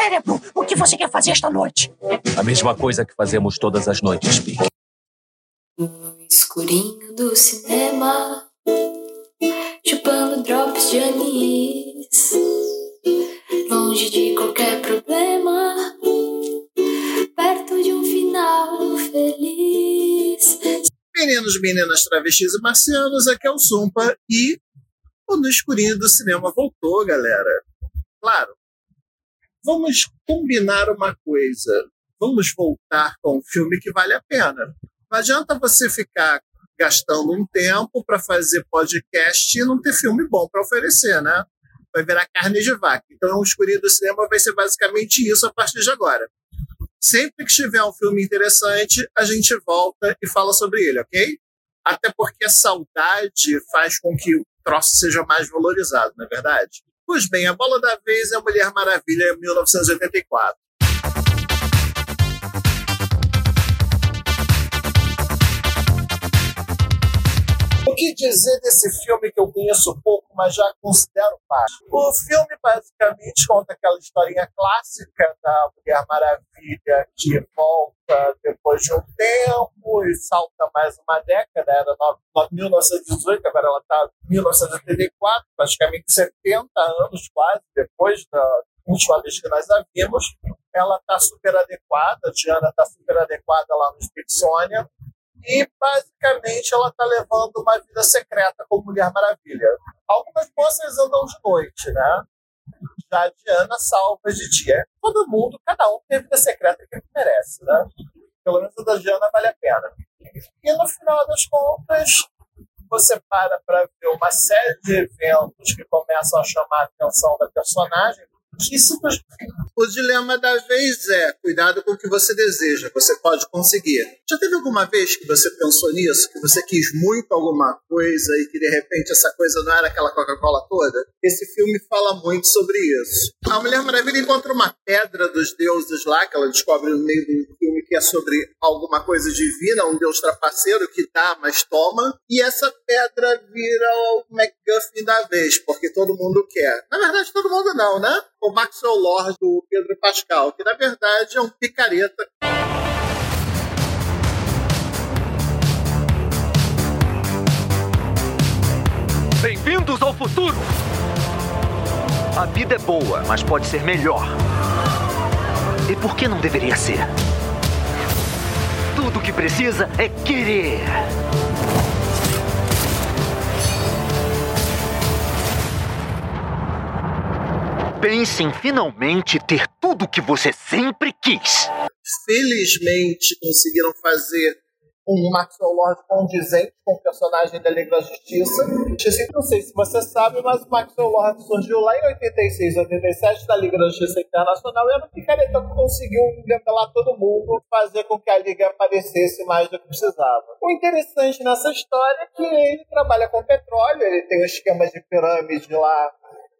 cérebro! O que você quer fazer esta noite? A mesma coisa que fazemos todas as noites, Pique. No escurinho do cinema, chupando drops de anis, longe de qualquer problema, perto de um final feliz. Meninos, meninas, travestis e marcianos, aqui é o Zumpa e o No Escurinho do Cinema voltou, galera. Claro, vamos combinar uma coisa. Vamos voltar com um filme que vale a pena. Não adianta você ficar gastando um tempo para fazer podcast e não ter filme bom para oferecer, né? Vai virar carne de vaca. Então, o Escurinho do Cinema vai ser basicamente isso a partir de agora. Sempre que tiver um filme interessante, a gente volta e fala sobre ele, ok? Até porque a saudade faz com que o troço seja mais valorizado, não é verdade? Pois bem, a bola da vez é a Mulher Maravilha 1984. Que dizer desse filme que eu conheço pouco, mas já considero parte? O filme basicamente conta aquela historinha clássica da Mulher Maravilha que volta depois de um tempo e salta mais uma década, era 1918, agora ela está em 1984, praticamente 70 anos quase depois da última vez que nós a vimos. Ela está super adequada, a Diana está super adequada lá no Smithsonian e basicamente ela está levando uma vida secreta como Mulher Maravilha. Algumas moças andam de noite, né? Já a Diana salva de dia. Todo mundo, cada um tem a vida secreta que merece, né? Pelo menos a da Diana vale a pena. E no final das contas, você para para ver uma série de eventos que começam a chamar a atenção da personagem, o dilema da vez é cuidado com o que você deseja, você pode conseguir. Já teve alguma vez que você pensou nisso, que você quis muito alguma coisa e que de repente essa coisa não era aquela Coca-Cola toda? Esse filme fala muito sobre isso. A Mulher Maravilha encontra uma pedra dos deuses lá, que ela descobre no meio do filme que é sobre alguma coisa divina, um deus trapaceiro que dá, mas toma, e essa pedra vira o MacGuffin da vez, porque todo mundo quer. Na verdade, todo mundo não, né? O Maxwell do Pedro Pascal, que na verdade é um picareta. Bem-vindos ao futuro! A vida é boa, mas pode ser melhor. E por que não deveria ser? Tudo o que precisa é querer. Pense em finalmente ter tudo o que você sempre quis. Felizmente conseguiram fazer um Maxwell Lord condizente com o personagem da Liga da Justiça. Não sei se você sabe, mas o Maxwell Lord surgiu lá em 86, 87 da Liga da Justiça Internacional e era um picareta que conseguiu engabelar todo mundo, fazer com que a Liga aparecesse mais do que precisava. O interessante nessa história é que ele trabalha com petróleo, ele tem um esquema de pirâmide lá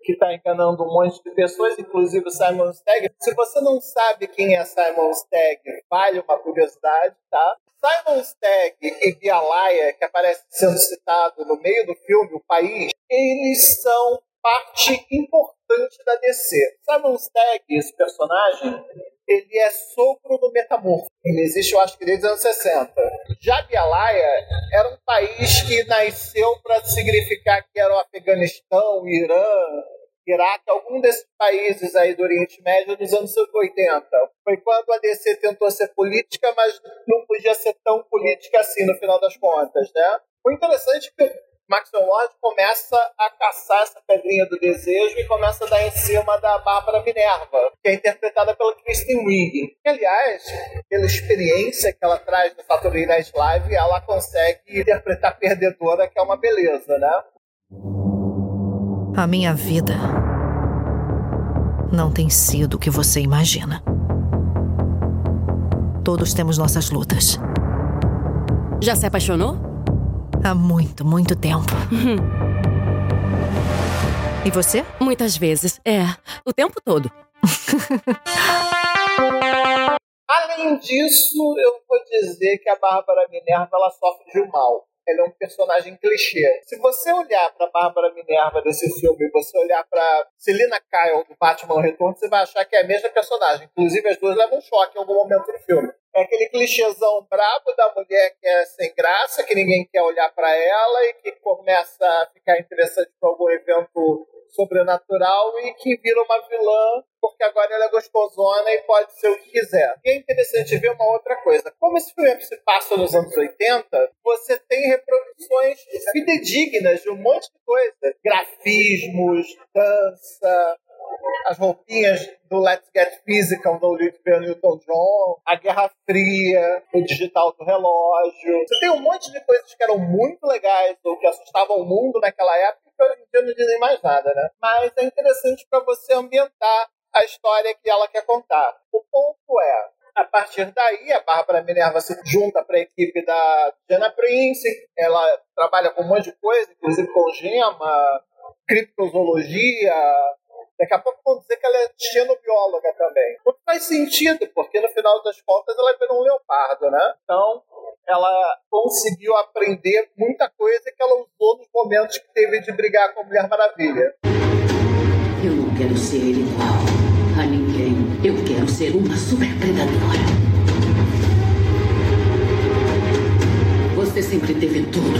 que está enganando um monte de pessoas, inclusive o Simon Stagg. Se você não sabe quem é Simon Stagg, vale uma curiosidade, tá? Simon Stagg e Vialaya, que aparece sendo citado no meio do filme, O País, eles são parte importante da DC. Simon Stagg, esse personagem, ele é sogro do Metamorfo. Ele existe, eu acho que desde os anos 60. Já Bialaya era um país que nasceu para significar que era o Afeganistão, o Irã, Iraque, algum desses países aí do Oriente Médio nos anos 80. Foi quando a DC tentou ser política, mas não podia ser tão política assim no final das contas, né? O interessante é que Maxwell Lord começa a caçar essa pedrinha do desejo e começa a dar em cima da Bárbara Minerva, que é interpretada pela Kristen Wiig. Que, aliás, pela experiência que ela traz no Saturday Night Live, ela consegue interpretar perdedora, que é uma beleza, né? A minha vida não tem sido o que você imagina. Todos temos nossas lutas. Já se apaixonou? Há muito, muito tempo. e você? Muitas vezes. É, o tempo todo. Além disso, eu vou dizer que a Bárbara Minerva ela sofre de um mal. Ela é um personagem clichê. Se você olhar para Bárbara Minerva desse filme e você olhar para Selina Kyle do Batman Retorno, você vai achar que é a mesma personagem. Inclusive, as duas levam um choque em algum momento do filme. É aquele clichêzão brabo da mulher que é sem graça, que ninguém quer olhar para ela e que começa a ficar interessante por algum evento sobrenatural e que vira uma vilã porque agora ela é gostosona e pode ser o que quiser. E é interessante ver uma outra coisa. Como esse filme se passa nos anos 80, você tem reproduções fidedignas de um monte de coisa. Grafismos, dança, as roupinhas do Let's Get Physical do Olivia Newton-John, a Guerra Fria, o digital do relógio. Você tem um monte de coisas que eram muito legais ou que assustavam o mundo naquela época que hoje em dia não dizem mais nada, né? Mas é interessante para você ambientar a história que ela quer contar. O ponto é, a partir daí, a Bárbara Minerva se junta para a equipe da Diana Prince, ela trabalha com um monte de coisa, inclusive com gema, criptozoologia, Daqui a pouco vão dizer que ela é xenobióloga também. O que faz sentido, porque no final das contas ela virou um leopardo, né? Então, ela conseguiu aprender muita coisa que ela usou nos momentos que teve de brigar com a Mulher Maravilha. Eu não quero ser igual a ninguém. Eu quero ser uma super predadora. Você sempre teve tudo,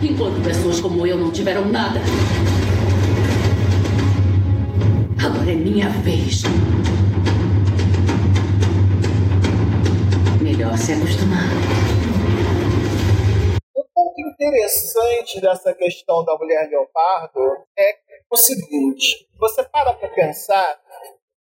enquanto pessoas como eu não tiveram nada. É minha vez. Melhor se acostumar. Um ponto interessante dessa questão da mulher leopardo é o seguinte: você para para pensar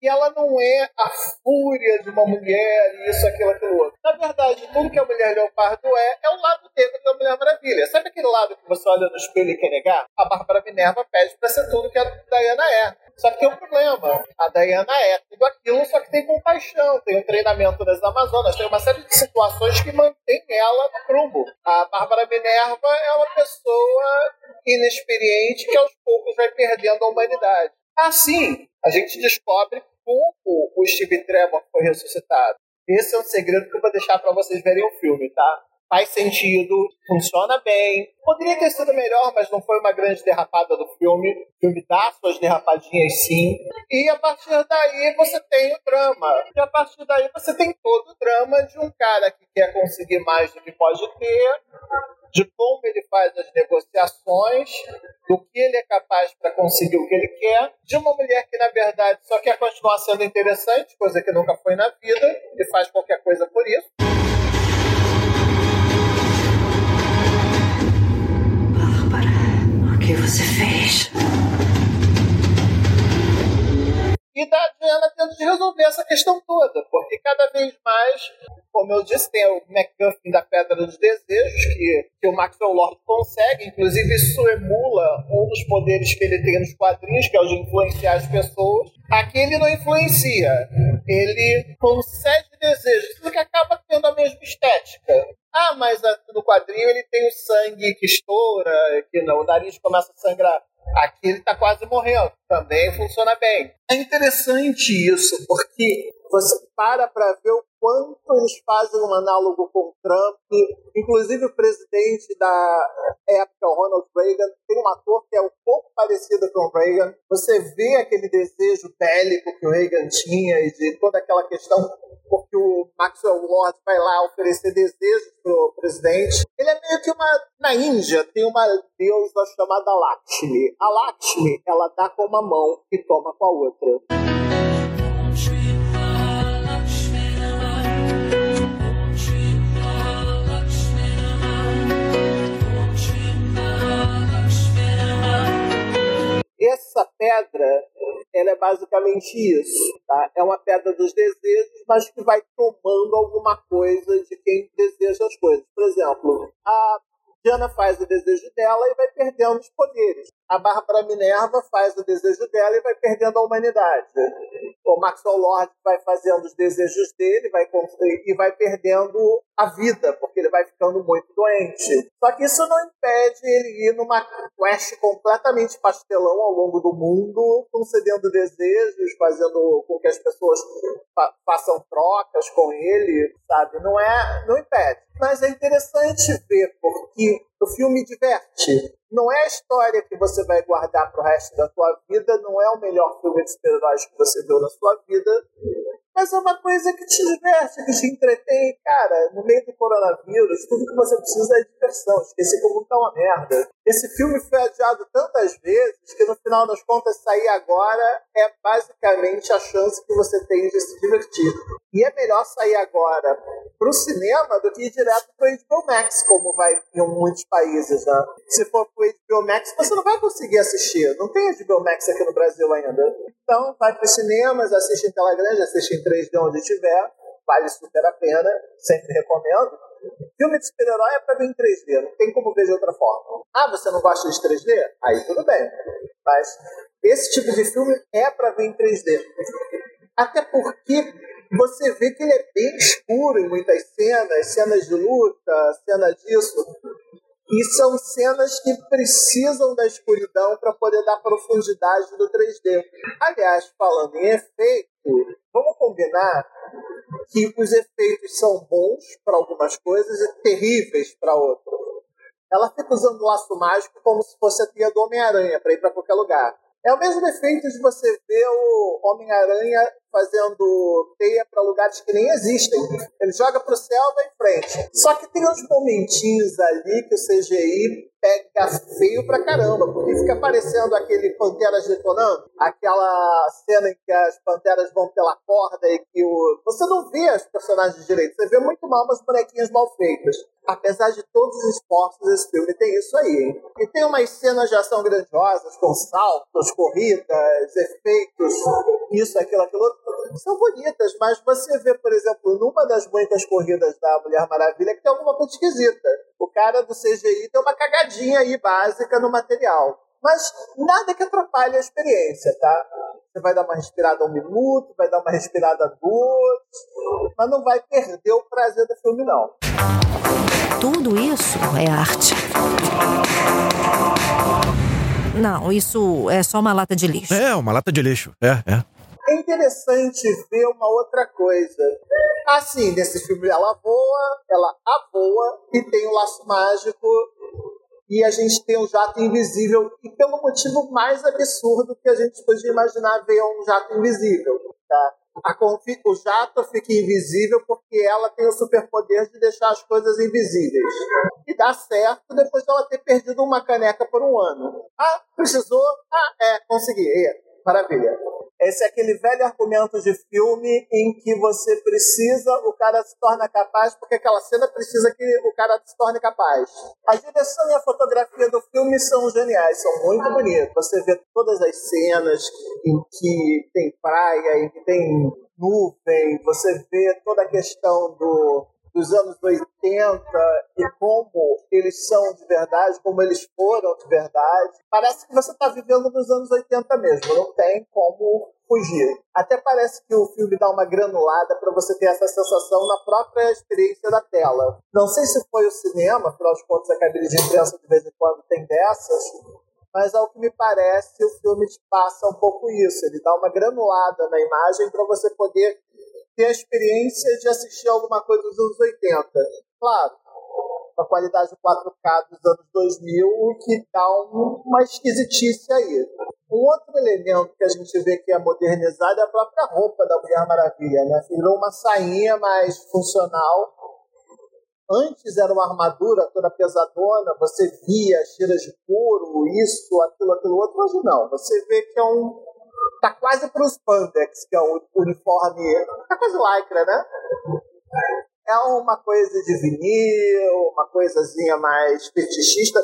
que ela não é a fúria de uma mulher, isso, aquilo, aquilo outro. Na verdade, tudo que a mulher leopardo é, é o lado negro da Mulher Maravilha. Sabe aquele lado que você olha no espelho e quer negar? A Bárbara Minerva pede pra ser tudo que a Diana é. Só que tem um problema. A Diana é tudo aquilo, só que tem compaixão, tem o um treinamento das Amazonas, tem uma série de situações que mantém ela no prumo. A Bárbara Minerva é uma pessoa inexperiente que aos poucos vai perdendo a humanidade. Assim, a gente descobre como o Steve Trevor foi ressuscitado. Esse é um segredo que eu vou deixar para vocês verem o filme, tá? Faz sentido, funciona bem. Poderia ter sido melhor, mas não foi uma grande derrapada do filme. O filme dá suas derrapadinhas sim. E a partir daí você tem o drama. E a partir daí você tem todo o drama de um cara que quer conseguir mais do que pode ter, de como ele faz as negociações, do que ele é capaz para conseguir o que ele quer, de uma mulher que, na verdade, só quer continuar sendo interessante, coisa que nunca foi na vida, e faz qualquer coisa por isso. E da Diana de resolver essa questão toda, porque cada vez mais como eu disse, tem o MacGuffin da Pedra dos Desejos, que, que o Maxwell Lord consegue, inclusive isso emula um dos poderes que ele tem nos quadrinhos, que é o de influenciar as pessoas. Aqui ele não influencia, ele concede desejos, tudo que acaba tendo a mesma estética. Ah, mas no quadrinho ele tem o sangue que estoura, que não, o nariz começa a sangrar. Aqui ele está quase morrendo. Também funciona bem. É interessante isso, porque você para para ver o quanto eles fazem um análogo com Trump. Inclusive o presidente da época, o Ronald Reagan, tem um ator que é um pouco parecido com o Reagan. Você vê aquele desejo bélico que o Reagan tinha e de toda aquela questão porque o Maxwell Lord vai lá oferecer desejos pro presidente. Ele é meio que uma... Na Índia tem uma deusa chamada Lakshmi. A Lakshmi, ela dá com uma mão e toma com a outra. Pedra, ela é basicamente isso, tá? É uma pedra dos desejos, mas que vai tomando alguma coisa de quem deseja as coisas. Por exemplo, a Diana faz o desejo dela e vai perdendo os poderes. A Bárbara Minerva faz o desejo dela e vai perdendo a humanidade. O Maxwell Lord vai fazendo os desejos dele vai e vai perdendo a vida, porque ele vai ficando muito doente. Só que isso não impede ele ir numa quest completamente pastelão ao longo do mundo, concedendo desejos, fazendo com que as pessoas fa façam trocas com ele, sabe? Não é, não impede. Mas é interessante ver porque O filme diverte. Não é a história que você vai guardar pro resto da tua vida, não é o melhor filme de super-heróis que você viu na sua vida, mas é uma coisa que te diverte, que te entretém. Cara, no meio do coronavírus, tudo que você precisa é diversão. Esquecer como tá uma merda. Esse filme foi adiado tantas vezes que no final das contas sair agora é basicamente a chance que você tem de se divertir. E é melhor sair agora pro cinema do que ir direto pro HBO Max, como vai em muitos países, né? Se for pro HBO Max, você não vai conseguir assistir. Não tem HBO Max aqui no Brasil ainda. Então, vai pros cinemas, assiste em tela grande, assiste em 3D onde tiver. Vale super a pena, sempre recomendo. Filme de super-herói é pra ver em 3D, não tem como ver de outra forma. Ah, você não gosta de 3D? Aí tudo bem. Mas esse tipo de filme é pra ver em 3D. Até porque você vê que ele é bem escuro em muitas cenas, cenas de luta, cena disso. E são cenas que precisam da escuridão para poder dar profundidade do 3D. Aliás, falando em efeito, vamos combinar que os efeitos são bons para algumas coisas e terríveis para outras. Ela fica usando o laço mágico como se fosse a tria do Homem-Aranha para ir para qualquer lugar. É o mesmo efeito de você ver o Homem-Aranha fazendo teia para lugares que nem existem. Ele joga para o céu e vai em frente. Só que tem uns momentinhos ali que o CGI pega feio pra caramba, porque fica aparecendo aquele Panteras detonando, aquela cena em que as Panteras vão pela corda e que o... você não vê os personagens direito, você vê muito mal umas bonequinhas mal feitas. Apesar de todos os esforços, esse filme tem isso aí, hein? E tem umas cenas de ação grandiosas, com saltos, corridas, efeitos, isso, aquilo, aquilo outro. São bonitas, mas você vê, por exemplo, numa das muitas corridas da Mulher Maravilha que tem alguma coisa esquisita. O cara do CGI tem uma cagadinha aí básica no material. Mas nada que atrapalhe a experiência, tá? Você vai dar uma respirada um minuto, vai dar uma respirada duas, mas não vai perder o prazer do filme, não. Tudo isso é arte. Não, isso é só uma lata de lixo. É, uma lata de lixo. É, é. É interessante ver uma outra coisa. Assim, nesse filme ela voa, ela avoa e tem o um laço mágico e a gente tem um jato invisível e pelo motivo mais absurdo que a gente podia imaginar ver um jato invisível, tá? A o jato fica invisível porque ela tem o superpoder de deixar as coisas invisíveis. E dá certo depois dela ter perdido uma caneca por um ano. Ah, precisou? Ah, é, consegui. Maravilha. Esse é aquele velho argumento de filme em que você precisa, o cara se torna capaz, porque aquela cena precisa que o cara se torne capaz. A direção e a fotografia do filme são geniais, são muito bonitos. Você vê todas as cenas em que tem praia, em que tem nuvem, você vê toda a questão do, dos anos 80 e como eles são de verdade, como eles foram de verdade. Parece que você está vivendo nos anos 80 mesmo, não tem como fugir. Até parece que o filme dá uma granulada para você ter essa sensação na própria experiência da tela. Não sei se foi o cinema, afinal de contas a cabine de imprensa de vez em quando tem dessas, mas ao que me parece o filme te passa um pouco isso. Ele dá uma granulada na imagem para você poder ter a experiência de assistir alguma coisa dos anos 80. Claro, com a qualidade 4K dos anos 2000, o que dá um, uma esquisitice aí. Um outro elemento que a gente vê que é modernizado é a própria roupa da Mulher Maravilha, né? Virou uma sainha mais funcional. Antes era uma armadura toda pesadona, você via cheiras de couro, isso, aquilo, aquilo outro. Hoje não, você vê que é um, tá quase para os spandex, que é o uniforme, tá quase lycra, né? É uma coisa de vinil, uma coisazinha mais fetichista.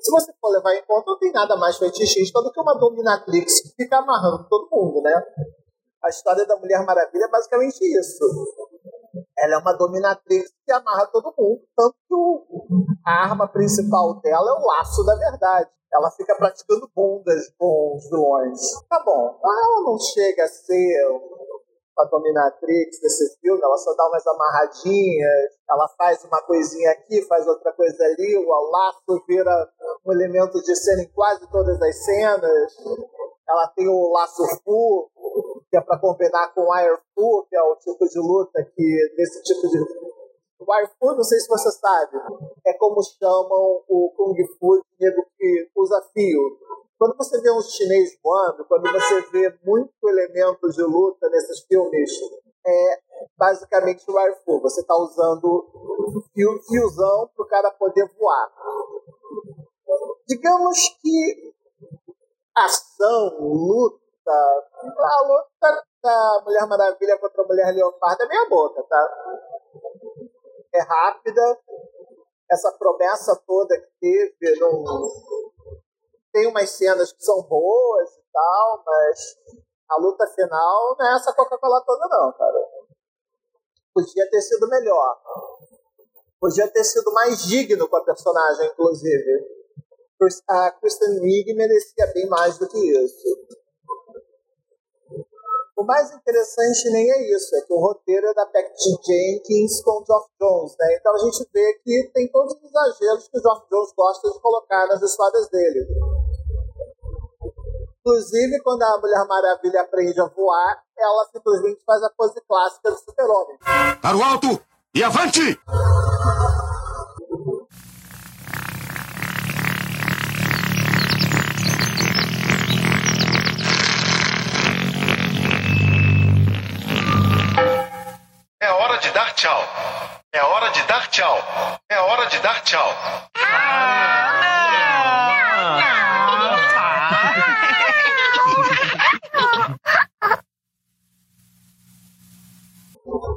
Se você for levar em conta, não tem nada mais fetichista do que uma dominatrix que fica amarrando todo mundo, né? A história da Mulher Maravilha é basicamente isso. Ela é uma dominatrix que amarra todo mundo, tanto que a arma principal dela é o laço da verdade ela fica praticando bundas com os vilões. Tá bom, ela não chega a ser uma dominatrix desse filme, ela só dá umas amarradinhas, ela faz uma coisinha aqui, faz outra coisa ali, o laço vira um elemento de cena em quase todas as cenas. Ela tem o laço full, que é para combinar com o Air Fu, que é o tipo de luta que, desse tipo de o Fu, não sei se você sabe, é como chamam o Kung Fu, nego que usa fio. Quando você vê um chinês voando, quando você vê muito elemento de luta nesses filmes, é basicamente o Fu. Você está usando fio, fiozão para o cara poder voar. Digamos que ação, luta, a luta da Mulher Maravilha contra a Mulher Leopardo é meia boca, tá? É rápida, essa promessa toda que teve não... tem umas cenas que são boas e tal, mas a luta final não é essa Coca-Cola toda não, cara. Podia ter sido melhor. Podia ter sido mais digno com a personagem, inclusive. A Kristen Wiig merecia bem mais do que isso. O mais interessante nem é isso, é que o roteiro é da Patty Jenkins com o Geoff Jones, né? Então a gente vê que tem todos os exageros que o Geoff Jones gosta de colocar nas histórias dele. Inclusive, quando a Mulher Maravilha aprende a voar, ela simplesmente faz a pose clássica do super-homem. Para o alto e avante! Dar tchau. É hora de dar tchau. É hora de dar tchau.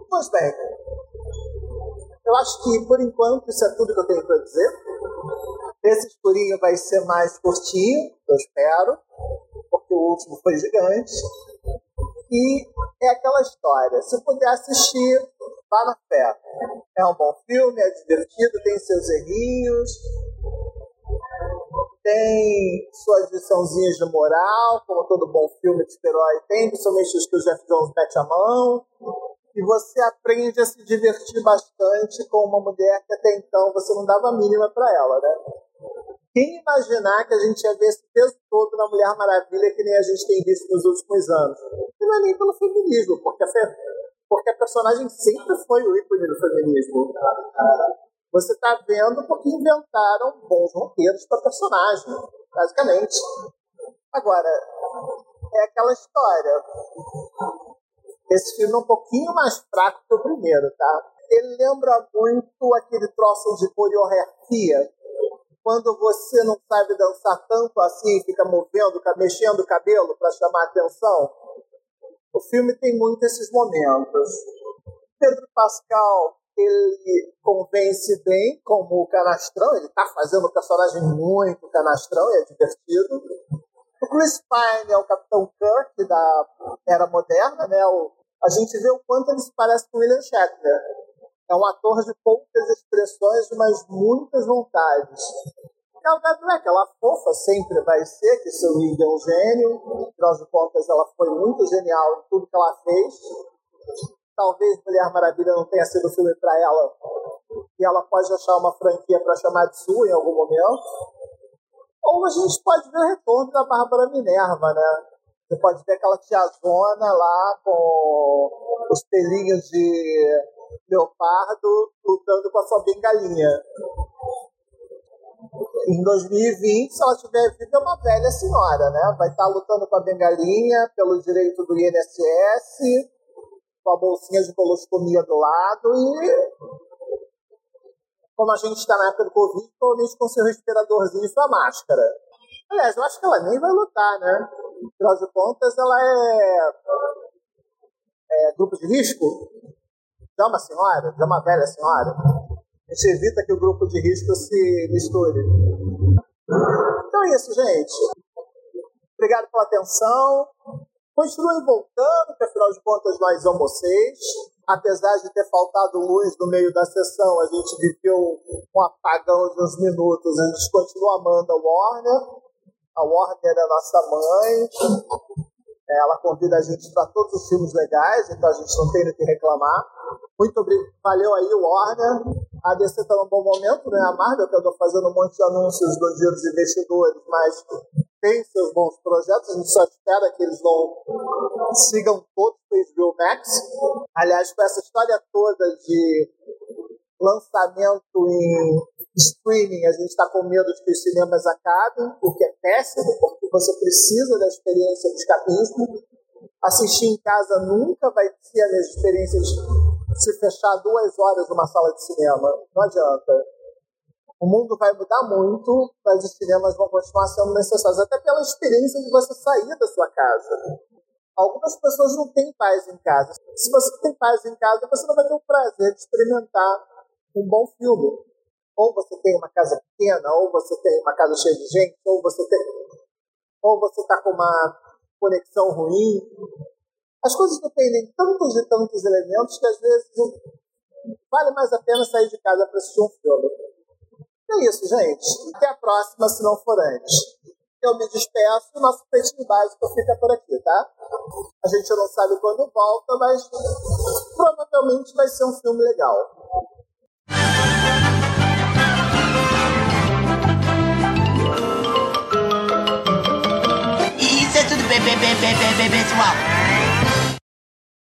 Pois bem, eu acho que por enquanto isso é tudo que eu tenho para dizer. Esse escurinho vai ser mais curtinho, eu espero, porque o último foi gigante. E é aquela história. Se puder assistir, vá na fé. É um bom filme, é divertido, tem seus errinhos, tem suas liçãozinhas de moral, como todo bom filme de super-herói tem, principalmente os que o Jeff Jones mete a mão. E você aprende a se divertir bastante com uma mulher que até então você não dava a mínima para ela, né? Quem imaginar que a gente ia ver esse peso todo na Mulher Maravilha que nem a gente tem visto nos últimos anos? E não é nem pelo feminismo, porque a. porque a personagem sempre foi o ícone do feminismo. Você está vendo porque inventaram bons roteiros para personagem, basicamente. Agora, é aquela história. Esse filme é um pouquinho mais fraco que o primeiro, tá? Ele lembra muito aquele troço de coreografia quando você não sabe dançar tanto assim, fica movendo, mexendo o cabelo para chamar atenção. O filme tem muito esses momentos. Pedro Pascal, ele convence bem como o canastrão, ele está fazendo um personagem muito canastrão e é divertido. O Chris Pine é o Capitão Kirk da era moderna, né? O, a gente vê o quanto ele se parece com William Shatner é um ator de poucas expressões, mas muitas vontades. Gal Gadot, ela fofa sempre vai ser, que seu Rig é um gênio, afinal de contas ela foi muito genial em tudo que ela fez. Talvez Mulher Maravilha não tenha sido filme para ela, e ela pode achar uma franquia para chamar de sua em algum momento. Ou a gente pode ver o retorno da Bárbara Minerva, né? Você pode ver aquela tiazona lá com os pelinhos de leopardo lutando com a sua bengalinha. Em 2020, se ela estiver viva, é uma velha senhora, né? Vai estar lutando com a bengalinha pelo direito do INSS, com a bolsinha de colostomia do lado e como a gente está na época do Covid, provavelmente com seu respiradorzinho e sua máscara. Aliás, eu acho que ela nem vai lutar, né? Afinal de contas, ela é, é grupo de risco já é uma senhora, já é uma velha senhora, a gente evita que o grupo de risco se misture. É isso, gente. Obrigado pela atenção. Continuem voltando, porque afinal de contas nós somos vocês. Apesar de ter faltado luz no meio da sessão, a gente viveu um apagão de uns minutos. A gente continua amando a Warner. A Warner é a nossa mãe. Ela convida a gente para todos os filmes legais, então a gente não tem o que reclamar. Muito obrigado. Valeu aí, Warner. A DC está num bom momento, né? A Marvel, que estou fazendo um monte de anúncios do dia dos investidores, mas tem seus bons projetos. A gente só espera que eles não sigam todos o HBO Max. Aliás, com essa história toda de lançamento em streaming, a gente está com medo de que os cinemas acabem, o que é péssimo, porque você precisa da experiência do escapismo. Assistir em casa nunca vai ser a mesma experiência de se fechar duas horas numa sala de cinema. Não adianta. O mundo vai mudar muito, mas os cinemas vão continuar sendo necessários, até pela experiência de você sair da sua casa. Algumas pessoas não têm paz em casa. Se você tem paz em casa, você não vai ter o prazer de experimentar um bom filme. Ou você tem uma casa pequena, ou você tem uma casa cheia de gente, ou você tem, ou você está com uma conexão ruim. As coisas dependem tantos e tantos elementos que às vezes vale mais a pena sair de casa para assistir um filme. É isso, gente. Até a próxima, se não for antes. Eu me despeço o nosso peitinho básico fica por aqui, tá? A gente não sabe quando volta, mas provavelmente vai ser um filme legal. Isso é tudo bem, bem, bem, pessoal.